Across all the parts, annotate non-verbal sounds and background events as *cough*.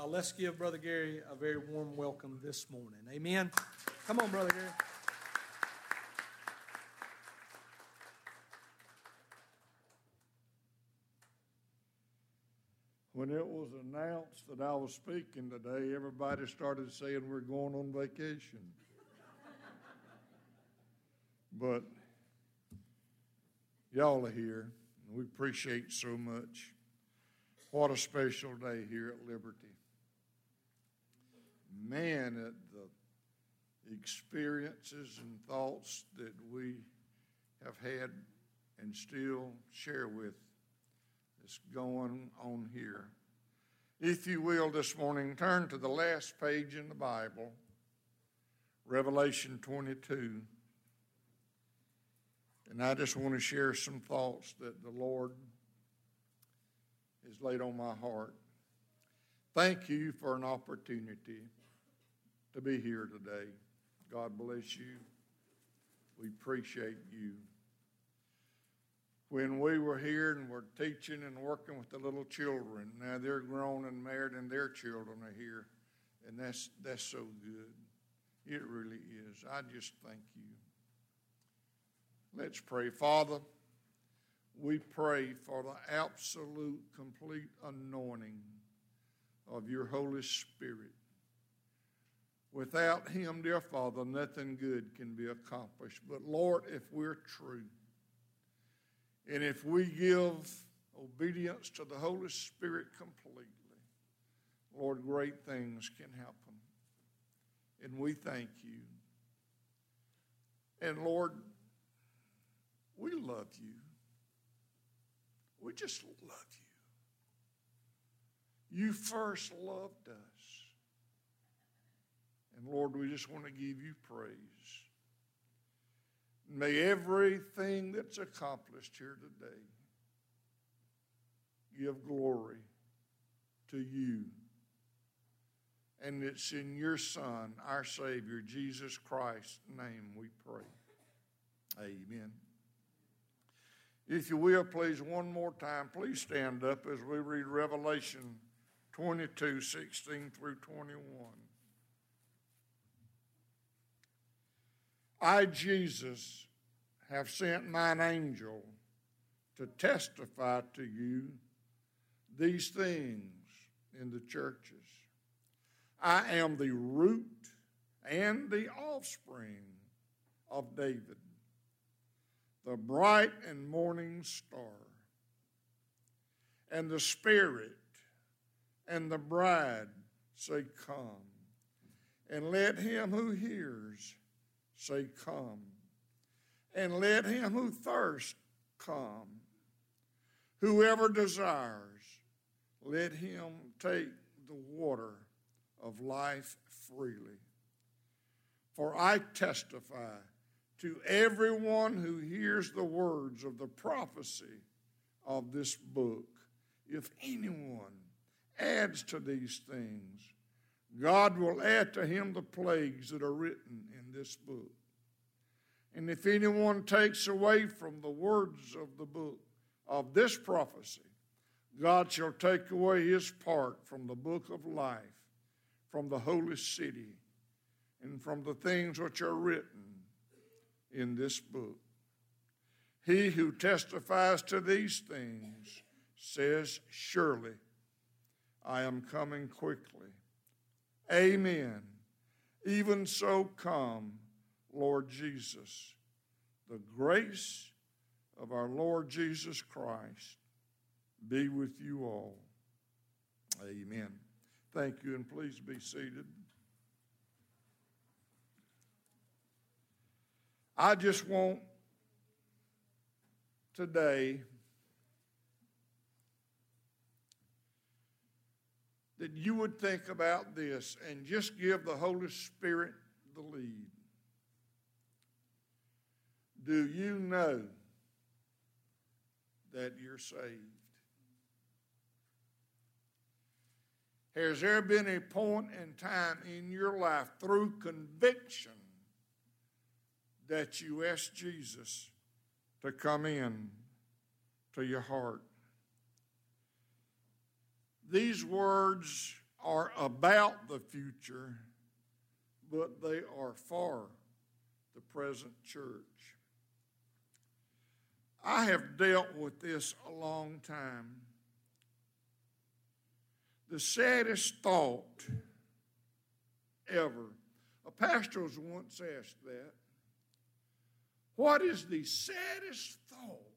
uh, let's give Brother Gary a very warm welcome this morning. Amen. Come on, Brother Gary. When it was announced that I was speaking today, everybody started saying we're going on vacation. but y'all are here, and we appreciate so much. What a special day here at Liberty. Man, at the experiences and thoughts that we have had and still share with that's going on here. If you will, this morning, turn to the last page in the Bible, Revelation 22. And I just want to share some thoughts that the Lord has laid on my heart. Thank you for an opportunity to be here today. God bless you. We appreciate you when we were here and were teaching and working with the little children. Now they're grown and married, and their children are here, and that's that's so good. It really is. I just thank you. Let's pray, Father. We pray for the absolute, complete anointing of your Holy Spirit. Without Him, dear Father, nothing good can be accomplished. But Lord, if we're true, and if we give obedience to the Holy Spirit completely, Lord, great things can happen. And we thank you. And Lord, we love you. We just love you. You first loved us. And Lord, we just want to give you praise. May everything that's accomplished here today give glory to you. And it's in your Son, our Savior, Jesus Christ's name we pray. Amen. If you will, please, one more time, please stand up as we read Revelation 22 16 through 21. I, Jesus, have sent mine angel to testify to you these things in the churches. I am the root and the offspring of David, the bright and morning star. And the Spirit and the bride say, Come. And let him who hears say, Come. And let him who thirsts come. Whoever desires, let him take the water of life freely. For I testify to everyone who hears the words of the prophecy of this book. If anyone adds to these things, God will add to him the plagues that are written in this book. And if anyone takes away from the words of the book of this prophecy, God shall take away his part from the book of life, from the holy city, and from the things which are written in this book. He who testifies to these things says, Surely I am coming quickly. Amen. Even so, come, Lord Jesus. The grace of our Lord Jesus Christ be with you all. Amen. Thank you, and please be seated. I just want today that you would think about this and just give the Holy Spirit the lead. Do you know that you're saved? Has there been a point in time in your life through conviction that you asked Jesus to come in to your heart? These words are about the future, but they are for the present church. I have dealt with this a long time. The saddest thought ever. A pastor was once asked that. What is the saddest thought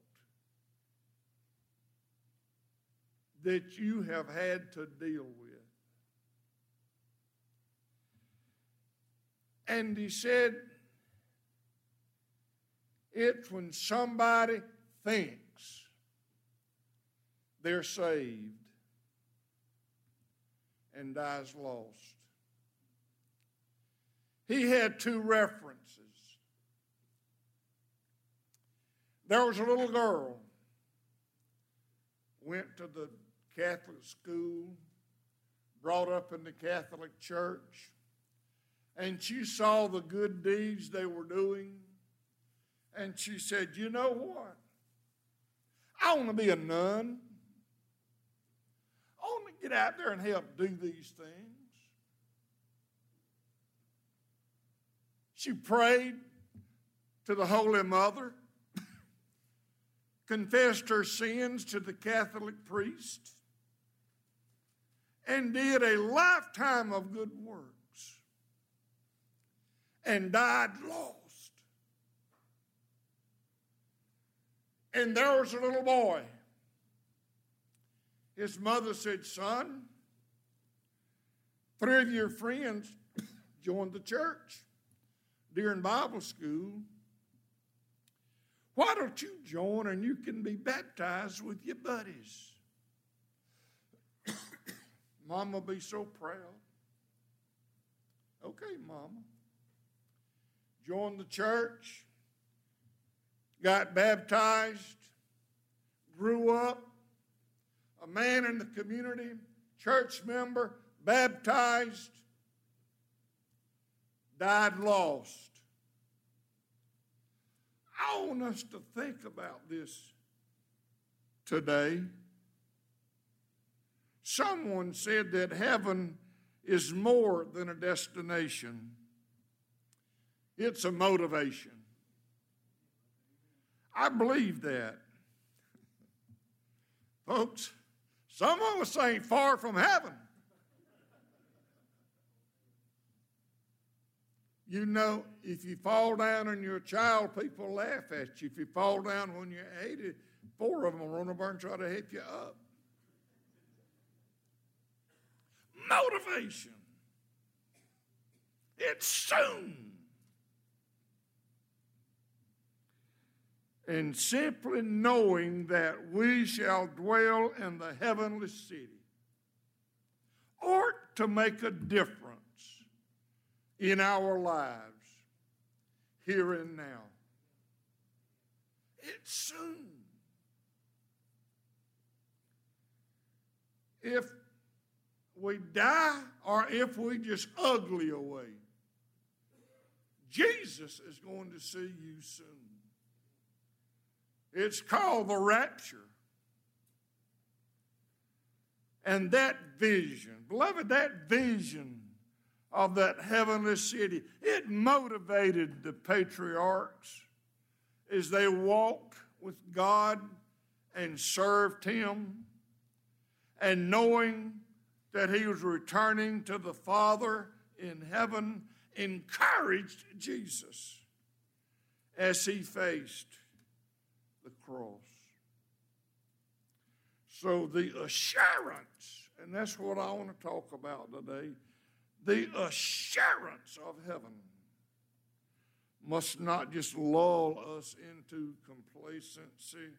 that you have had to deal with? And he said, It's when somebody thinks they're saved and dies lost. He had two references. There was a little girl went to the Catholic school, brought up in the Catholic church, and she saw the good deeds they were doing, and she said, You know what? I want to be a nun. I want to get out there and help do these things. She prayed to the Holy Mother, *laughs* confessed her sins to the Catholic priest, and did a lifetime of good works and died lost. And there was a little boy. His mother said, Son, three of your friends joined the church during Bible school. Why don't you join and you can be baptized with your buddies? Mama be so proud. Okay, Mama. Joined the church, got baptized, grew up, a man in the community, church member, baptized, died lost. I want us to think about this today. Someone said that heaven is more than a destination, it's a motivation. I believe that. *laughs* Folks, someone was saying far from heaven. You know, if you fall down and you're a child, people laugh at you. If you fall down when you're 80, four of them will run and try to help you up. Motivation. It's soon. And simply knowing that we shall dwell in the heavenly city or to make a difference in our lives here and now. It's soon. If we die or if we just ugly away, Jesus is going to see you soon. It's called the rapture. And that vision, beloved, that vision of that heavenly city. It motivated the patriarchs as they walked with God and served Him, and knowing that He was returning to the Father in heaven, encouraged Jesus as He faced the cross. So, the assurance, and that's what I want to talk about today the assurance of heaven must not just lull us into complacency,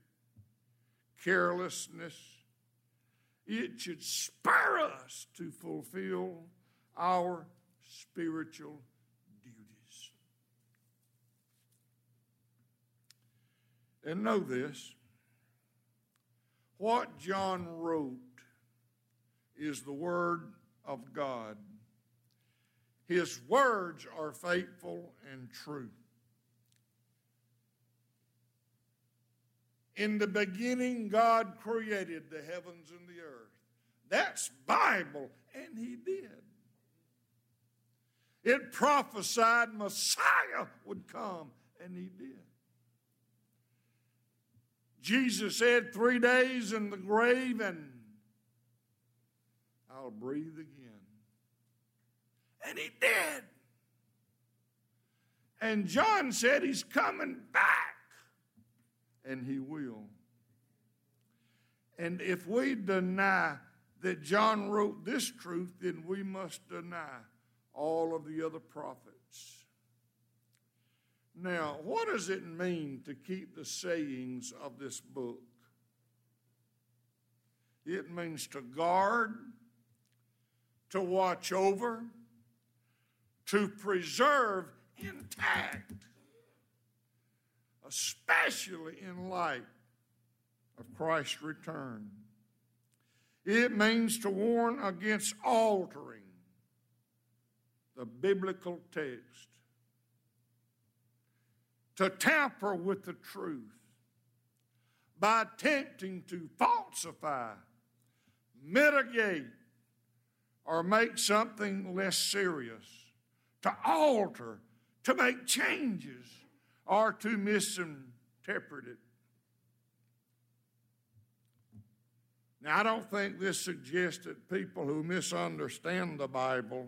carelessness. It should spur us to fulfill our spiritual duties. And know this what John wrote is the Word of God his words are faithful and true. In the beginning, God created the heavens and the earth. That's Bible. And he did. It prophesied Messiah would come, and he did. Jesus said, Three days in the grave, and I'll breathe again. And he did. And John said he's coming back, and he will. And if we deny that John wrote this truth, then we must deny all of the other prophets. Now, what does it mean to keep the sayings of this book? It means to guard, to watch over, to preserve intact, especially in light of Christ's return. It means to warn against altering the biblical text, to tamper with the truth by attempting to falsify, mitigate, or make something less serious, to alter, to make changes, or to misinterpret it. Now, I don't think this suggests that people who misunderstand the Bible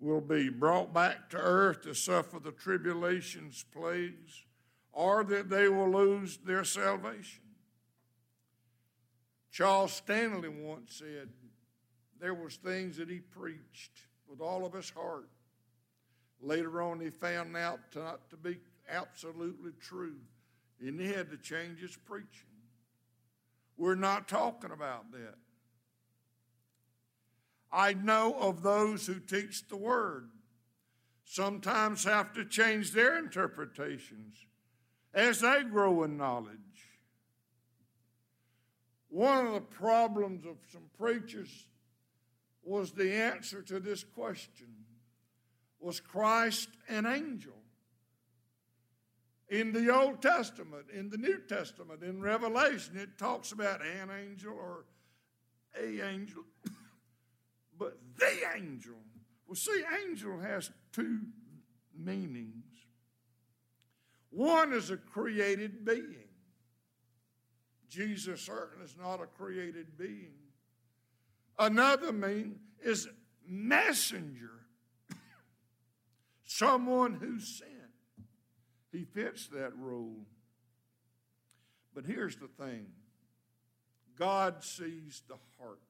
will be brought back to earth to suffer the tribulations, plagues, or that they will lose their salvation. Charles Stanley once said there was things that he preached with all of his heart. Later on, he found out not to be absolutely true, and he had to change his preaching. We're not talking about that. I know of those who teach the word, sometimes have to change their interpretations as they grow in knowledge. One of the problems of some preachers was the answer to this question Was Christ an angel? In the Old Testament, in the New Testament, in Revelation, it talks about an angel or a angel, *coughs* but the angel. Well, see, angel has two meanings. One is a created being. Jesus certainly is not a created being. Another meaning is messenger, someone who sent. He fits that role. But here's the thing God sees the heart.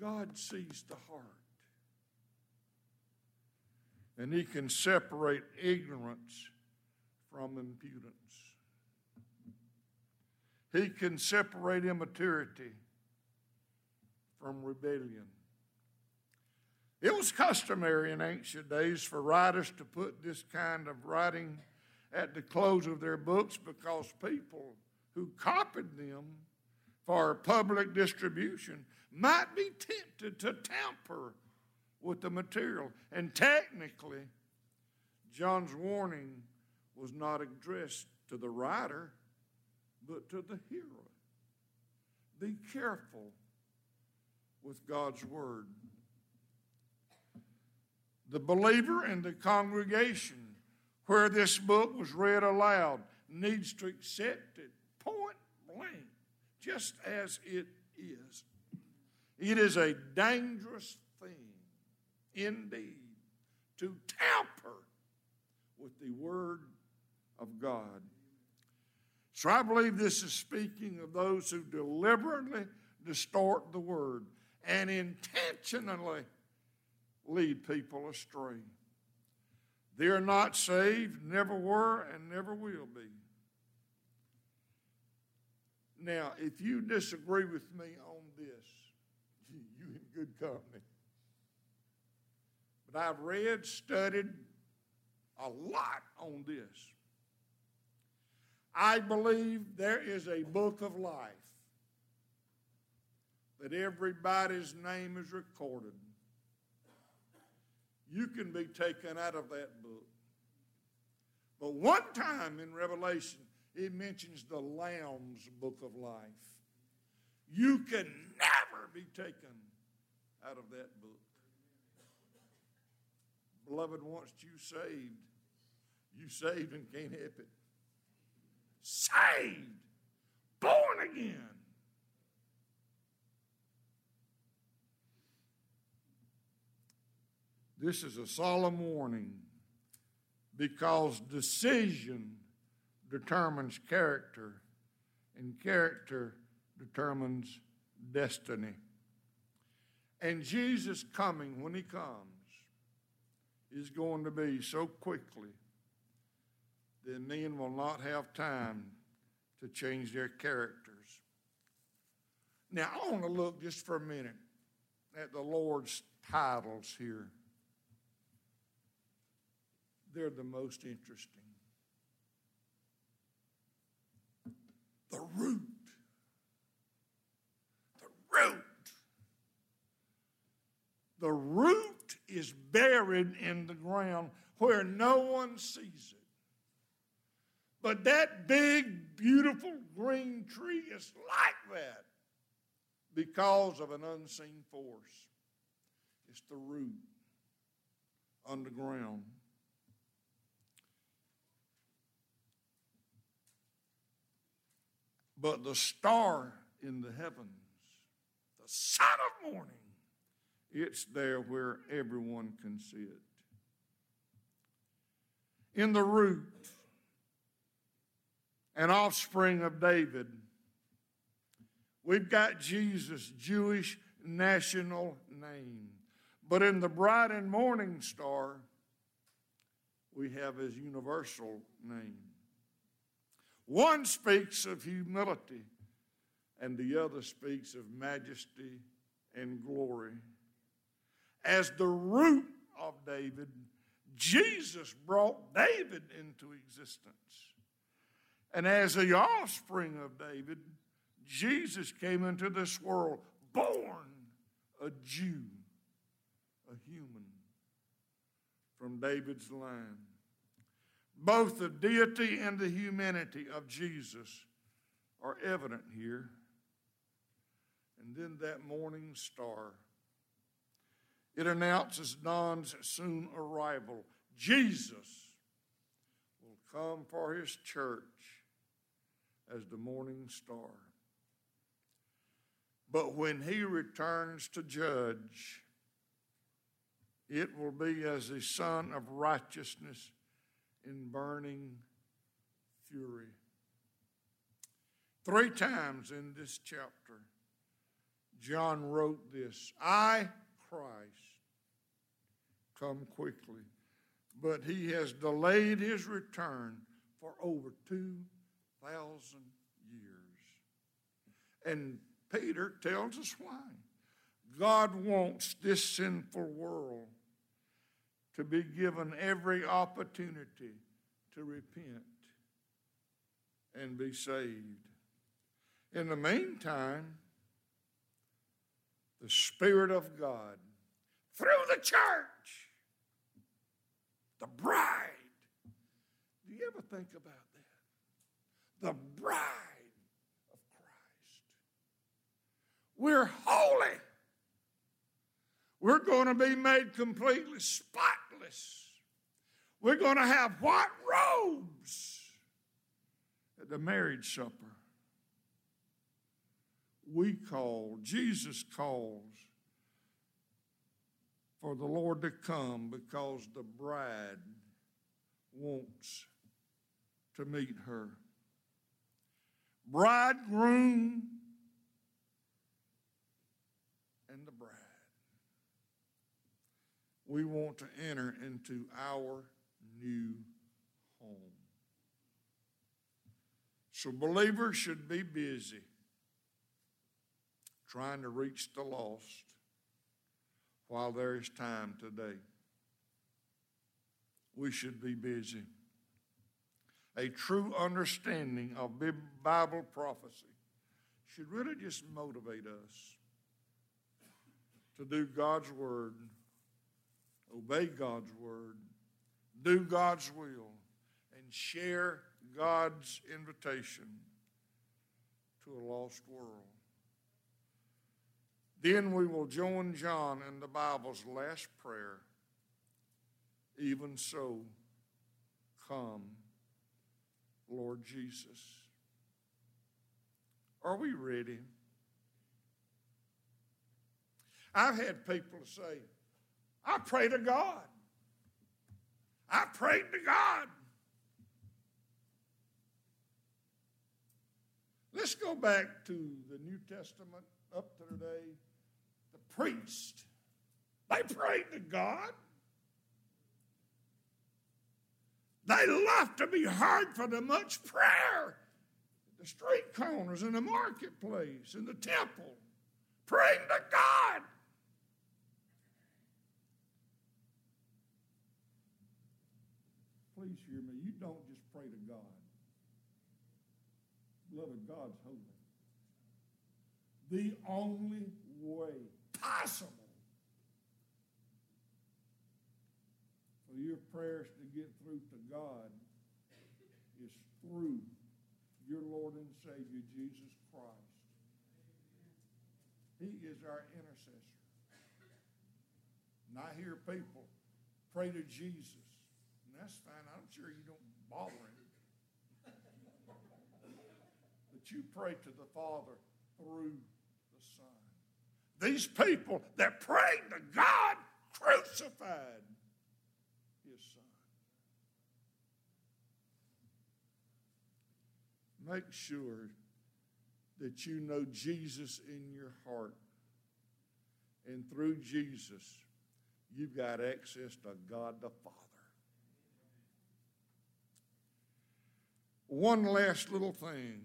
God sees the heart. And He can separate ignorance from impudence. He can separate immaturity from rebellion. It was customary in ancient days for writers to put this kind of writing at the close of their books because people who copied them for public distribution might be tempted to tamper with the material. And technically, John's warning was not addressed to the writer, but to the hearer. Be careful with God's word the believer in the congregation where this book was read aloud needs to accept it point blank, just as it is. It is a dangerous thing indeed to tamper with the Word of God. So I believe this is speaking of those who deliberately distort the Word and intentionally lead people astray. They're not saved, never were, and never will be. Now, if you disagree with me on this, *laughs* you in good company. But I've read, studied a lot on this. I believe there is a book of life that everybody's name is recorded you can be taken out of that book. But one time in Revelation, it mentions the Lamb's book of life. You can never be taken out of that book. Beloved, once you saved, you saved and can't help it. Saved, born again. This is a solemn warning because decision determines character, and character determines destiny. And Jesus coming, when he comes, is going to be so quickly that men will not have time to change their characters. Now, I want to look just for a minute at the Lord's titles here. They're the most interesting. The root. The root. The root is buried in the ground where no one sees it. But that big, beautiful green tree is like that because of an unseen force. It's the root underground. But the star in the heavens, the sun of morning, it's there where everyone can see it. In the root, an offspring of David, we've got Jesus' Jewish national name. But in the bright and morning star, we have his universal name. One speaks of humility, and the other speaks of majesty and glory. As the root of David, Jesus brought David into existence. And as the offspring of David, Jesus came into this world, born a Jew, a human from David's line. Both the deity and the humanity of Jesus are evident here. And then that morning star, it announces dawn's soon arrival. Jesus will come for his church as the morning star. But when he returns to judge, it will be as the Sun of righteousness in burning fury. Three times in this chapter, John wrote this I, Christ, come quickly. But he has delayed his return for over 2,000 years. And Peter tells us why. God wants this sinful world to be given every opportunity to repent and be saved. In the meantime, the Spirit of God, through the church, the bride, do you ever think about that? The bride of Christ. We're holy. We're going to be made completely spotless we're going to have white robes at the marriage supper. We call, Jesus calls for the Lord to come because the bride wants to meet her. Bridegroom and the bride we want to enter into our new home. So, believers should be busy trying to reach the lost while there is time today. We should be busy. A true understanding of Bible prophecy should really just motivate us to do God's word obey God's word, do God's will, and share God's invitation to a lost world. Then we will join John in the Bible's last prayer. Even so, come, Lord Jesus. Are we ready? I've had people say, I pray to God. I prayed to God. Let's go back to the New Testament up to today. The priest, they prayed to God. They loved to be heard for the much prayer. at The street corners, in the marketplace, in the temple, praying to God. Please hear me. You don't just pray to God. Beloved, God's holy. The only way possible for your prayers to get through to God is through your Lord and Savior, Jesus Christ. He is our intercessor. And I hear people pray to Jesus, that's fine. I'm sure you don't bother him. But you pray to the Father through the Son. These people that prayed to God crucified his Son. Make sure that you know Jesus in your heart. And through Jesus, you've got access to God the Father. One last little thing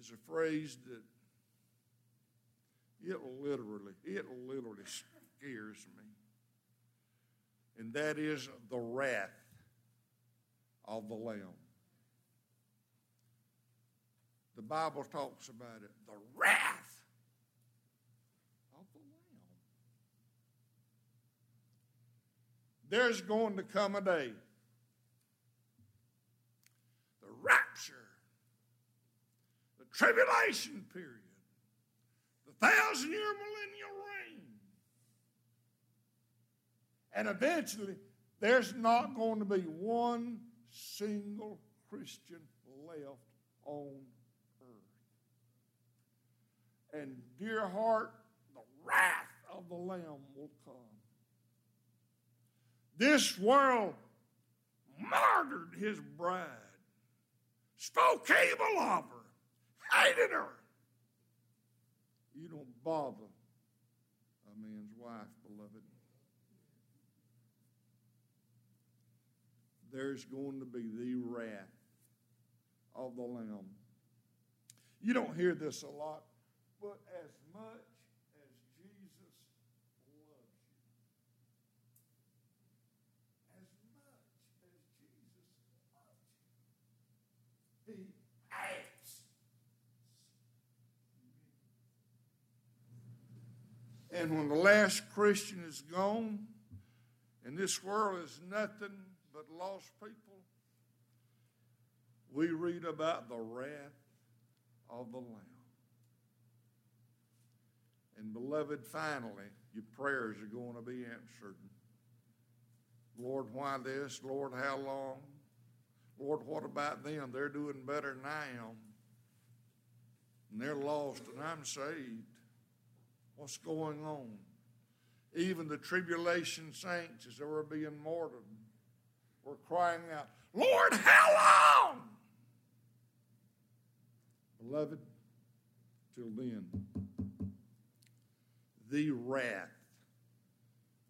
is a phrase that it literally, it literally scares me. And that is the wrath of the Lamb. The Bible talks about it, the wrath of the Lamb. There's going to come a day, the rapture, the tribulation period, the thousand year millennial reign. And eventually, there's not going to be one single Christian left on earth. And, dear heart, the wrath of the Lamb will come. This world martyred his bride, spoke evil of her, hated her. You don't bother a man's wife, beloved. there's going to be the wrath of the Lamb. You don't hear this a lot, but as much as Jesus loves you, as much as Jesus loves you, He hates. And when the last Christian is gone, and this world is nothing but lost people, we read about the wrath of the Lamb. And beloved, finally, your prayers are going to be answered. Lord, why this? Lord, how long? Lord, what about them? They're doing better than I am. And they're lost and I'm saved. What's going on? Even the tribulation saints, as they were being martyred, were crying out, Lord, how long? Beloved, till then, the wrath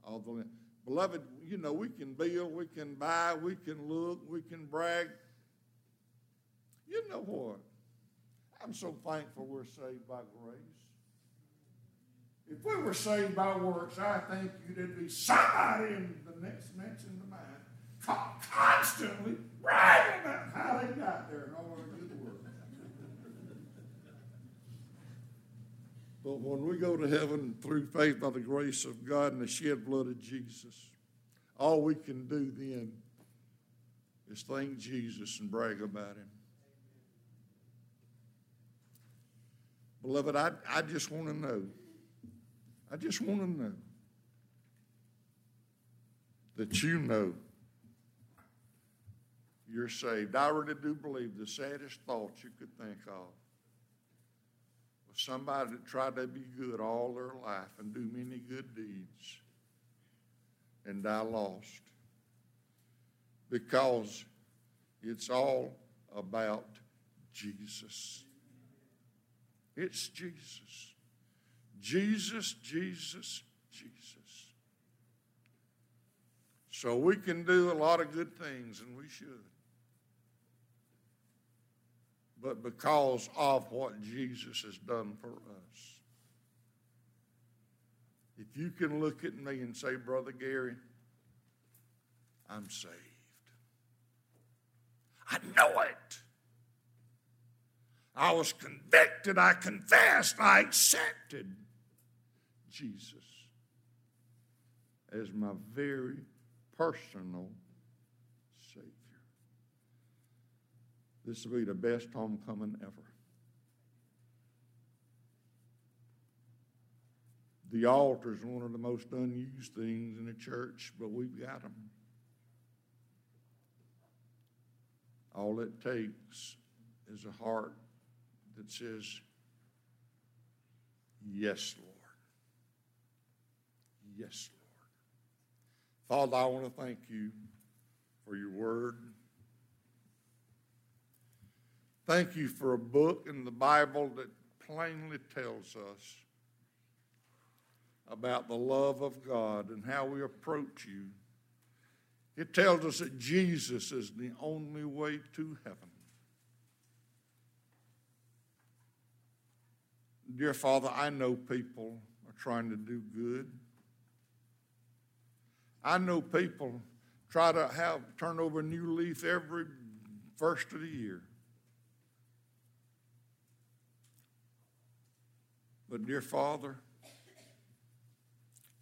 of the. Beloved, you know, we can build, we can buy, we can look, we can brag. You know what? I'm so thankful we're saved by grace. If we were saved by works, I think you would be somebody in the next mention of mine constantly bragging about how they got there and all that good work. But when we go to heaven through faith by the grace of God and the shed blood of Jesus, all we can do then is thank Jesus and brag about him. Beloved, I, I just want to know. I just want to know that you know you're saved. I really do believe the saddest thought you could think of was somebody that tried to be good all their life and do many good deeds and die lost because it's all about Jesus. It's Jesus. Jesus, Jesus, Jesus. So we can do a lot of good things, and we should. But because of what Jesus has done for us. If you can look at me and say, Brother Gary, I'm saved. I know it. I was convicted, I confessed, I accepted Jesus as my very personal Savior. This will be the best homecoming ever. The altar is one of the most unused things in the church, but we've got them. All it takes is a heart that says, Yes, Lord. Yes, Lord. Father, I want to thank you for your word. Thank you for a book in the Bible that plainly tells us about the love of God and how we approach you. It tells us that Jesus is the only way to heaven. Dear Father, I know people are trying to do good. I know people try to have turn over a new leaf every first of the year. But dear Father,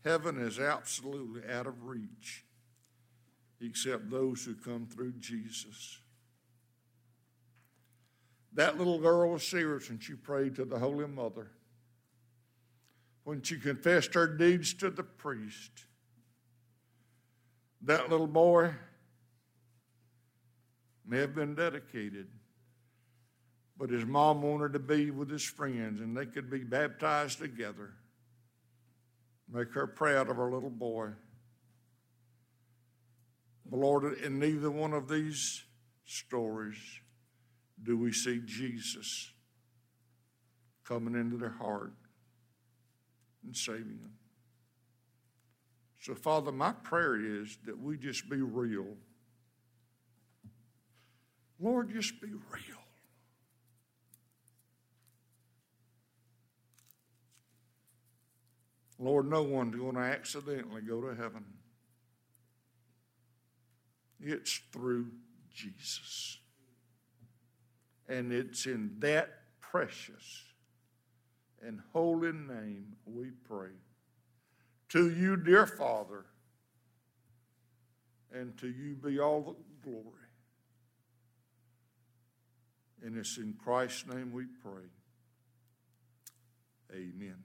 heaven is absolutely out of reach except those who come through Jesus. That little girl was serious when she prayed to the Holy Mother, when she confessed her deeds to the priest. That little boy may have been dedicated, but his mom wanted to be with his friends and they could be baptized together. Make her proud of her little boy. But Lord, in neither one of these stories do we see Jesus coming into their heart and saving them. So, Father, my prayer is that we just be real. Lord, just be real. Lord, no one's going to accidentally go to heaven. It's through Jesus. And it's in that precious and holy name we pray. To you, dear Father, and to you be all the glory. And it's in Christ's name we pray. Amen.